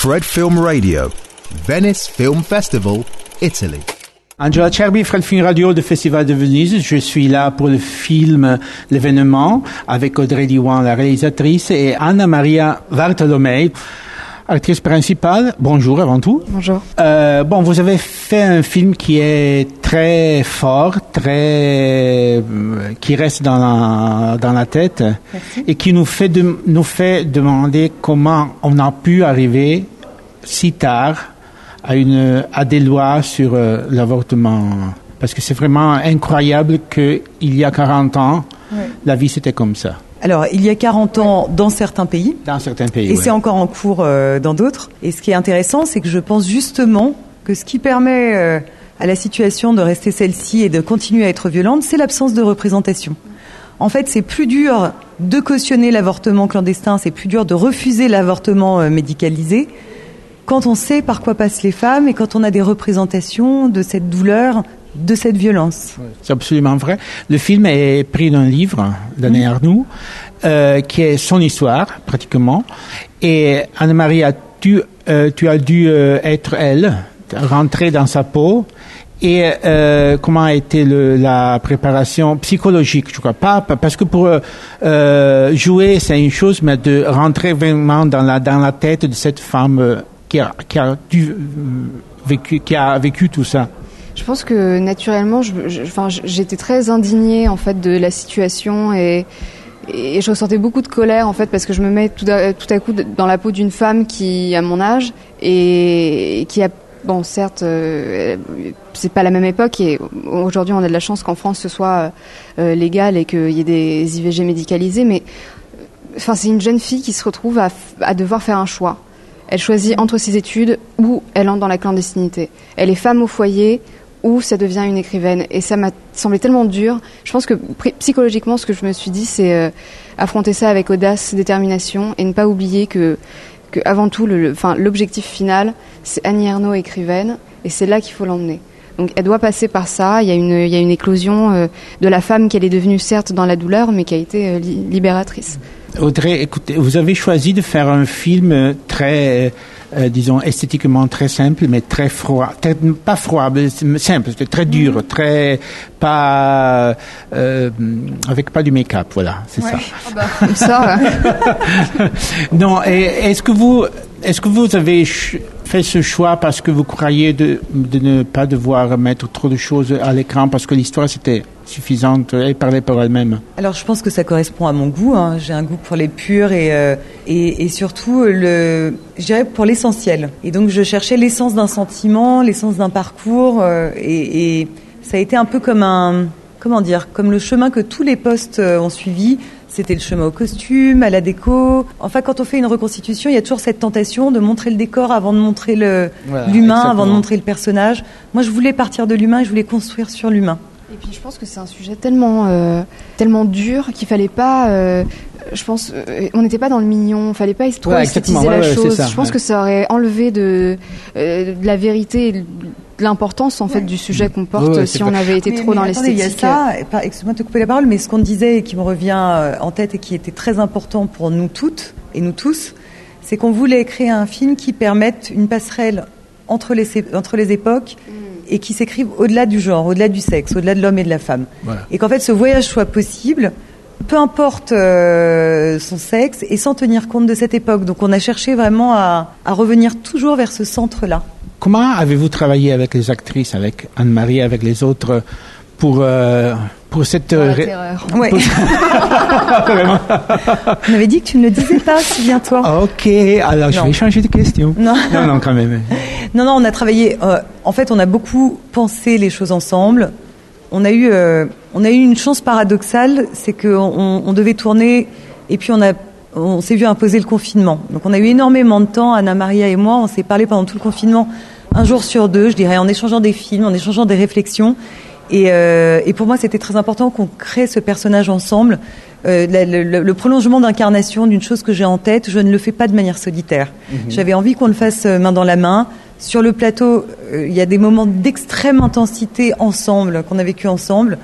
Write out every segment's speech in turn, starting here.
Fred Film Radio, Venice Film Festival, Italy. Angela Cherby, Fred Film Radio du Festival de Venise. Je suis là pour le film L'événement avec Audrey Diwan, la réalisatrice, et Anna Maria Bartolomei, actrice principale. Bonjour avant tout. Bonjour. Euh, bon, vous avez fait un film qui est très fort, très euh, qui reste dans la, dans la tête Merci. et qui nous fait de, nous fait demander comment on a pu arriver si tard à une à des lois sur euh, l'avortement parce que c'est vraiment incroyable que il y a 40 ans la vie c'était comme ça Alors, il y a 40 ans dans certains pays, dans certains pays. et ouais. c'est encore en cours euh, dans d'autres. Et ce qui est intéressant, c'est que je pense justement que ce qui permet euh, à la situation de rester celle-ci et de continuer à être violente, c'est l'absence de représentation. En fait, c'est plus dur de cautionner l'avortement clandestin, c'est plus dur de refuser l'avortement euh, médicalisé quand on sait par quoi passent les femmes et quand on a des représentations de cette douleur, de cette violence. C'est absolument vrai. Le film est pris d'un livre d'Anne Arnoux, euh, qui est son histoire, pratiquement. Et Anne-Marie, tu, euh, tu as dû euh, être elle, rentrer dans sa peau. Et comment a été le, la préparation psychologique, je crois pas, parce que pour jouer c'est une chose, mais de rentrer vraiment dans la dans la tête de cette femme qui a qui a dû, vécu qui a vécu tout ça. Je pense que naturellement, j'étais très indignée en fait de la situation et, je ressentais beaucoup de colère en fait parce que je me mets tout à, coup dans la peau d'une femme qui a mon âge et qui a bon certes euh, c'est pas la même époque et aujourd'hui on a de la chance qu'en France ce soit euh, légal et qu'il y ait des IVG médicalisés mais enfin c'est une jeune fille qui se retrouve à devoir faire un choix. Elle choisit entre ses études ou elle entre dans la clandestinité. Elle est femme au foyer ou ça devient une écrivaine. Et ça m'a semblé tellement dur. Je pense que psychologiquement, ce que je me suis dit, c'est euh, affronter ça avec audace, détermination et ne pas oublier que, que avant tout, l'objectif final, c'est Annie Ernaux écrivaine et c'est là qu'il faut l'emmener. Donc elle doit passer par ça. Il y a une, il y a une éclosion euh, de la femme qu'elle est devenue certes dans la douleur, mais qui a été euh, li- libératrice. Audrey, écoutez, vous avez choisi de faire un film euh, très, euh, disons, esthétiquement très simple, mais très froid. Très- pas froid, mais simple, c'est très dur, très, pas, euh, avec pas du make-up, voilà, c'est ça. Comme ça. euh, Non, est-ce que vous, est-ce que vous avez fait ce choix parce que vous croyez de, de ne pas devoir mettre trop de choses à l'écran parce que l'histoire c'était suffisante et parlait par elle-même? Alors je pense que ça correspond à mon goût. hein. J'ai un goût pour les purs et, euh, et, surtout le, pour l'essentiel. Et donc je cherchais l'essence d'un sentiment, l'essence d'un parcours euh, et, et ça a été un peu comme comment dire, comme le chemin que tous les postes euh, ont suivi. C'était le chemin au costume, à la déco. Enfin, quand on fait une reconstitution, il y a toujours cette tentation de montrer le décor avant de montrer Voilà, l'humain, avant de montrer le personnage. Moi, je voulais partir de l'humain et je voulais construire sur l'humain. Et puis je pense que c'est un sujet tellement, euh, tellement dur qu'il fallait pas. euh, je pense, euh, on n'était pas dans le mignon. Fallait pas trop Ouais, esthétiser la ouais, chose. ça, je pense ouais. que ça aurait enlevé de, euh, de la vérité, et de l'importance en fait du sujet qu'on porte Ouais, ouais, si on avait été Mais- trop mais dans attendez, Il y a l'esthétique. ça, excuse-moi de te couper la parole, mais ce qu'on disait et qui me revient euh, en tête et qui était très important pour nous toutes et nous tous, c'est qu'on voulait créer un film qui permette une passerelle entre les, entre les époques et qui s'écrive au-delà du genre, au-delà du sexe, au-delà de l'homme et de la femme. Voilà. Et qu'en fait ce voyage soit possible, peu importe euh, son sexe, et sans tenir compte de cette époque. Donc on a cherché vraiment à, à revenir toujours vers ce centre-là. Comment avez-vous travaillé avec les actrices, avec Anne-Marie, avec les autres, pour, euh, pour cette... Dans la ré- terreur. Ouais. On avait dit que tu ne le disais pas, souviens-toi. Ok, alors je vais changer de question. Non. non, non, quand même. Non, non, on a travaillé. euh, en fait, on a beaucoup pensé les choses ensemble. On a eu, euh, on a eu une chance paradoxale, c'est qu'on on, devait tourner et puis on a, on s'est vu imposer le confinement. Donc, on a eu énormément de temps. Anna Maria et moi, on s'est parlé pendant tout le confinement, un jour sur deux, je dirais, en échangeant des films, en échangeant des réflexions. Et, euh, et pour moi, c'était très important qu'on crée ce personnage ensemble. Euh, la- le, le- le prolongement d'incarnation d'une chose que j'ai en tête, je ne le fais pas de manière solitaire. J'avais envie qu'on le fasse euh, main dans la main. Sur le plateau, euh, il y a des moments d'extrême intensité ensemble, qu'on a vécu ensemble,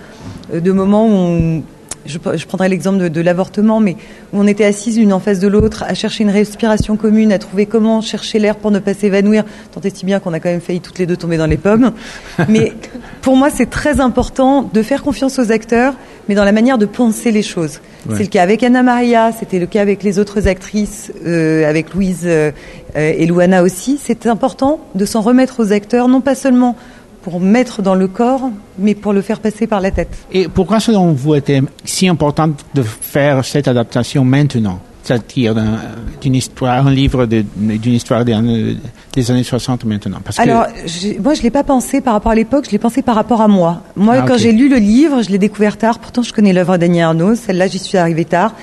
de moments où on, je, je prendrai l'exemple de, de l'avortement, mais où on était assises l'une en face de l'autre, à chercher une respiration commune, à trouver comment chercher l'air pour ne pas s'évanouir, tant et si bien qu'on a quand même failli toutes les deux tomber dans les pommes. Mais pour moi, c'est très important de faire confiance aux acteurs, mais dans la manière de penser les choses. Ouais. C'est le cas avec Anna Maria, c'était le cas avec les autres actrices, euh, avec Louise euh, euh, et Louana aussi. C'est important de s'en remettre aux acteurs, non pas seulement pour mettre dans le corps, mais pour le faire passer par la tête. Et pourquoi selon vous était si important de faire cette adaptation maintenant? C'est-à-dire d'un- d'une histoire, un livre de- d'une histoire des, années- des années 60 maintenant? Parce que Alors, moi, je l'ai pas pensé par rapport à l'époque, je l'ai pensé par rapport à moi. Moi, Ah, quand j'ai lu le livre, je l'ai découvert tard. Pourtant, je connais l'œuvre d'Annie Arnaud. Celle-là, j'y suis arrivée tard.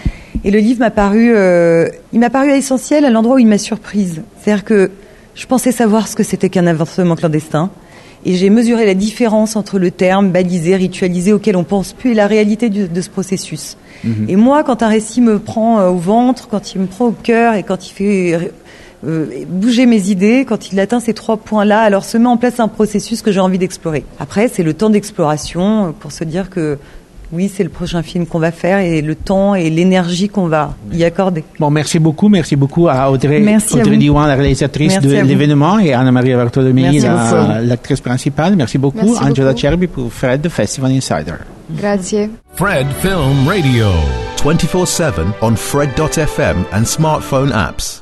Et le livre m'a paru, euh, il m'a paru essentiel à l'endroit où il m'a surprise. C'est-à-dire que je pensais savoir ce que c'était qu'un avortement clandestin. Et j'ai mesuré la différence entre le terme balisé, ritualisé, auquel on pense plus, et la réalité du- de ce processus. Et moi, quand un récit me prend euh, au ventre, quand il me prend au cœur et quand il fait euh, bouger mes idées, quand il atteint ces trois points-là, alors se met en place un processus que j'ai envie d'explorer. Après, c'est le temps d'exploration euh, pour se dire que oui, c'est le prochain film qu'on va faire et le temps et l'énergie qu'on va y accorder. Bon, merci beaucoup. Merci beaucoup à Audrey, Merci à Audrey. Diwan, la réalisatrice Merci de à l'événement, et Anna-Maria Bartolomei, la- l'actrice principale. Merci beaucoup. Merci Angela beaucoup. Cherby pour Fred de Festival Insider. Grazie. Fred Film Radio. 24 7 on Fred.fm and smartphone apps.